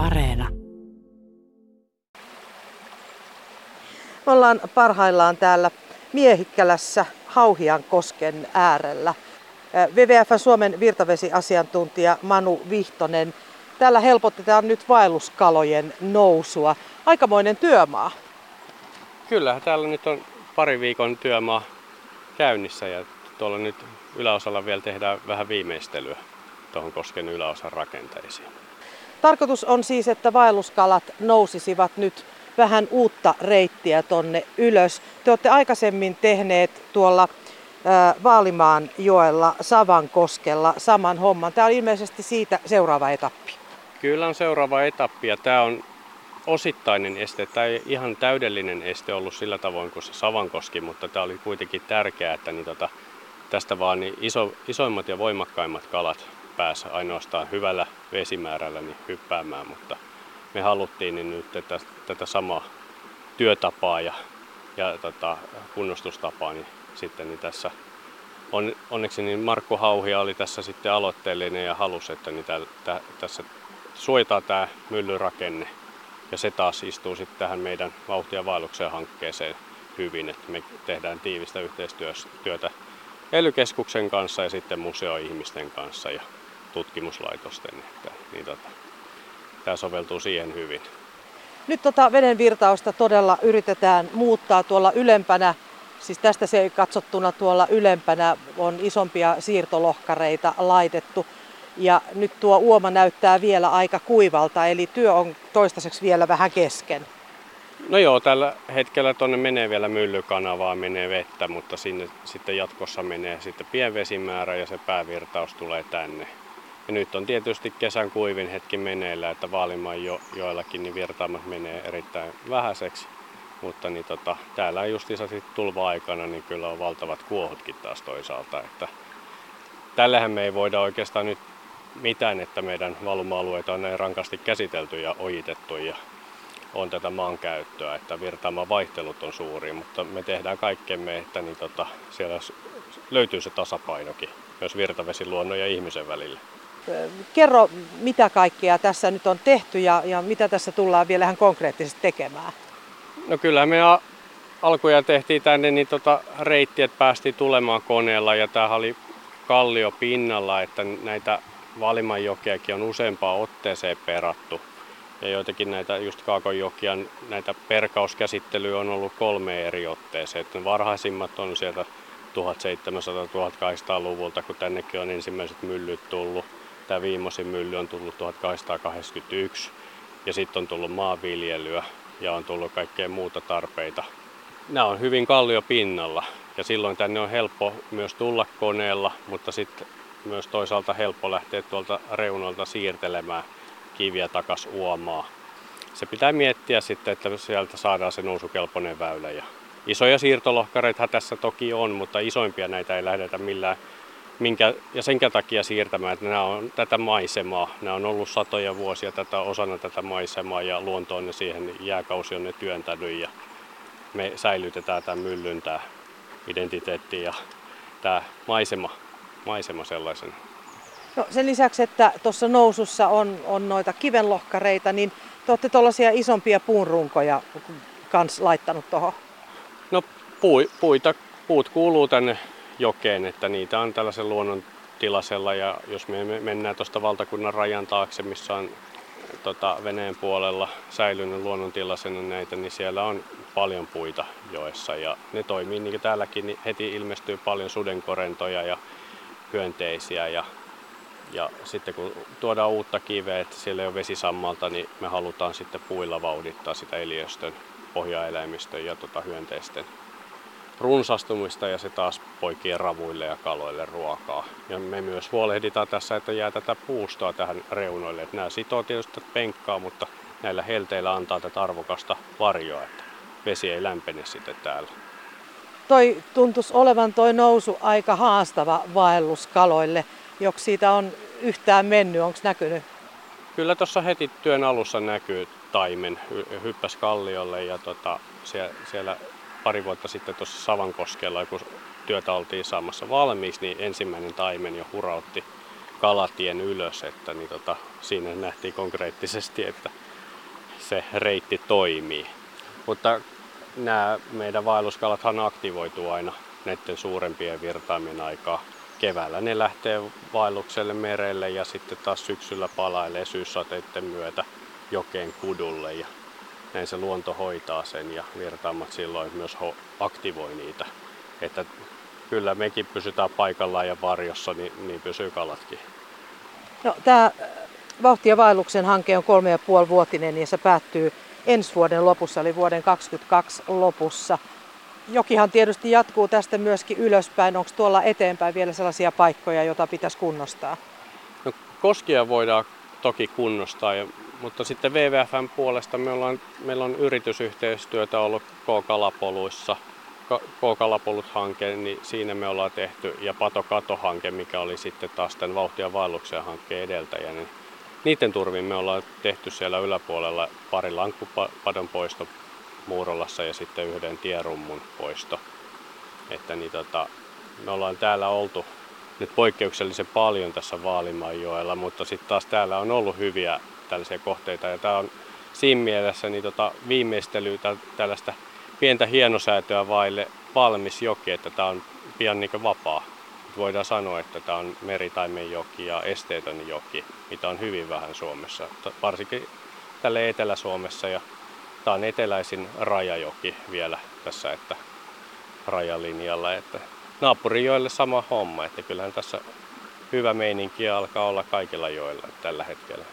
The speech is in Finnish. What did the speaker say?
Areena. Me ollaan parhaillaan täällä Miehikkälässä Hauhian kosken äärellä. WWF Suomen virtavesiasiantuntija Manu Vihtonen. Täällä helpotetaan nyt vaelluskalojen nousua. Aikamoinen työmaa. Kyllä, täällä nyt on pari viikon työmaa käynnissä ja tuolla nyt yläosalla vielä tehdään vähän viimeistelyä tuohon kosken yläosan rakenteisiin. Tarkoitus on siis, että vaelluskalat nousisivat nyt vähän uutta reittiä tonne ylös. Te olette aikaisemmin tehneet tuolla Vaalimaan joella Savankoskella saman homman. Tämä on ilmeisesti siitä seuraava etappi. Kyllä on seuraava etappi ja tämä on osittainen este. Tämä ei ihan täydellinen este ollut sillä tavoin kuin se Savankoski, mutta tämä oli kuitenkin tärkeää, että niin tota, tästä vaan niin iso, isoimmat ja voimakkaimmat kalat pääsi ainoastaan hyvällä vesimäärällä niin hyppäämään, mutta me haluttiin niin nyt tätä, tätä samaa työtapaa ja, ja tota, kunnostustapaa niin sitten niin tässä on, onneksi niin Markku Hauhia oli tässä sitten aloitteellinen ja halusi, että niin tä, tä, tässä suojataan tämä myllyrakenne. Ja se taas istuu sitten tähän meidän vauhtia vaelluksen hankkeeseen hyvin, että me tehdään tiivistä yhteistyötä ely kanssa ja sitten museoihmisten kanssa. Ja tutkimuslaitosten. Että, niin tota, tämä soveltuu siihen hyvin. Nyt tota veden virtausta todella yritetään muuttaa tuolla ylempänä. Siis tästä se katsottuna tuolla ylempänä on isompia siirtolohkareita laitettu. Ja nyt tuo uoma näyttää vielä aika kuivalta, eli työ on toistaiseksi vielä vähän kesken. No joo, tällä hetkellä tuonne menee vielä myllykanavaa, menee vettä, mutta sinne sitten jatkossa menee sitten pienvesimäärä ja se päävirtaus tulee tänne. Ja nyt on tietysti kesän kuivin hetki meneillä, että Vaalimaan jo, joillakin niin virtaamat menee erittäin vähäiseksi. Mutta niin tota, täällä justiinsa tulva-aikana niin kyllä on valtavat kuohutkin taas toisaalta. Että tällähän me ei voida oikeastaan nyt mitään, että meidän valuma-alueita on näin rankasti käsitelty ja ojitettu ja on tätä maankäyttöä, että virtaaman vaihtelut on suuri, mutta me tehdään kaikkemme, että niin tota, siellä löytyy se tasapainokin myös virtavesiluonnon ja ihmisen välillä. Kerro, mitä kaikkea tässä nyt on tehty ja, ja mitä tässä tullaan vielä ihan konkreettisesti tekemään? No kyllä me alkuja tehtiin tänne niin tota reitti, että päästiin tulemaan koneella ja tämä oli kallio pinnalla, että näitä Valimanjokeakin on useampaan otteeseen perattu. Ja joitakin näitä just Kaakonjokia, näitä perkauskäsittelyä on ollut kolme eri otteeseen. Että varhaisimmat on sieltä 1700-1800-luvulta, kun tännekin on ensimmäiset myllyt tullut. Tämä viimeisin mylly on tullut 1881 ja sitten on tullut maanviljelyä ja on tullut kaikkea muuta tarpeita. Nämä on hyvin kalliopinnalla ja silloin tänne on helppo myös tulla koneella, mutta sitten myös toisaalta helppo lähteä tuolta reunalta siirtelemään kiviä takas uomaa. Se pitää miettiä sitten, että sieltä saadaan se nousukelpoinen väylä. Ja isoja siirtolohkareita tässä toki on, mutta isoimpia näitä ei lähdetä millään minkä, ja senkä takia siirtämään, että nämä on tätä maisemaa. Nämä on ollut satoja vuosia tätä, osana tätä maisemaa ja luonto on ne siihen, jääkausi on ne työntänyt ja me säilytetään tämän myllyn tämä identiteetti ja tämä maisema, maisema sellaisen. No sen lisäksi, että tuossa nousussa on, on noita kivenlohkareita, niin te olette tuollaisia isompia puunrunkoja kans laittanut tuohon. No pui, puita, puut kuuluu tänne jokeen, että niitä on tällaisen luonnon tilasella ja jos me mennään tuosta valtakunnan rajan taakse, missä on tota, Veneen puolella säilynyt luonnontilaisena näitä, niin siellä on paljon puita joessa ja ne toimii niin kuin täälläkin, niin heti ilmestyy paljon sudenkorentoja ja hyönteisiä ja, ja sitten kun tuodaan uutta kiveä, että siellä ei ole vesisammalta, niin me halutaan sitten puilla vauhdittaa sitä eliöstön, pohjaeläimistön ja tota hyönteisten runsastumista ja se taas poikii ravuille ja kaloille ruokaa. Ja me myös huolehditaan tässä, että jää tätä puustoa tähän reunoille. Että nämä sitoo tietysti penkkaa, mutta näillä helteillä antaa tätä arvokasta varjoa, että vesi ei lämpene sitten täällä. Toi tuntuisi olevan toi nousu aika haastava vaellus kaloille. Joksi siitä on yhtään mennyt, onko näkynyt? Kyllä tuossa heti työn alussa näkyy taimen, hyppäs kalliolle ja tota, siellä, siellä pari vuotta sitten tuossa Savankoskella, kun työtä oltiin saamassa valmiiksi, niin ensimmäinen taimen jo hurautti kalatien ylös, että niin tota, siinä nähtiin konkreettisesti, että se reitti toimii. Mutta nämä meidän vaelluskalathan aktivoituu aina näiden suurempien virtaamien aikaa. Keväällä ne lähtee vaellukselle merelle ja sitten taas syksyllä palailee syyssateiden myötä jokeen kudulle ja näin se luonto hoitaa sen ja virtaamat silloin myös aktivoi niitä. Että kyllä mekin pysytään paikallaan ja varjossa, niin, niin pysyy kalatkin. No, tämä Vauhti ja vaelluksen hanke on kolme ja puoli vuotinen ja se päättyy ensi vuoden lopussa, eli vuoden 2022 lopussa. Jokihan tietysti jatkuu tästä myöskin ylöspäin. Onko tuolla eteenpäin vielä sellaisia paikkoja, joita pitäisi kunnostaa? No, koskia voidaan toki kunnostaa, ja, mutta sitten WWFn puolesta me ollaan, meillä on yritysyhteistyötä ollut K-kalapoluissa. K-kalapolut-hanke, niin siinä me ollaan tehty, ja Pato-kato-hanke, mikä oli sitten taas tämän vauhtia vaelluksen hankkeen edeltäjä, niin niiden turvin me ollaan tehty siellä yläpuolella pari lankkupadon poisto Muurolassa ja sitten yhden tierummun poisto. Että niin tota, me ollaan täällä oltu nyt poikkeuksellisen paljon tässä Vaalimaanjoella, mutta sitten taas täällä on ollut hyviä tällaisia kohteita ja tämä on siinä mielessä niin tota, viimeistelyä tällaista pientä hienosäätöä vaille valmis joki, että tämä on pian niin vapaa voidaan sanoa, että tämä on meritaimenjoki ja esteetön joki, mitä on hyvin vähän Suomessa, varsinkin tälle Etelä-Suomessa. Ja tämä on eteläisin rajajoki vielä tässä, että rajalinjalla. Että naapurijoille sama homma, että kyllähän tässä hyvä meininki alkaa olla kaikilla joilla tällä hetkellä.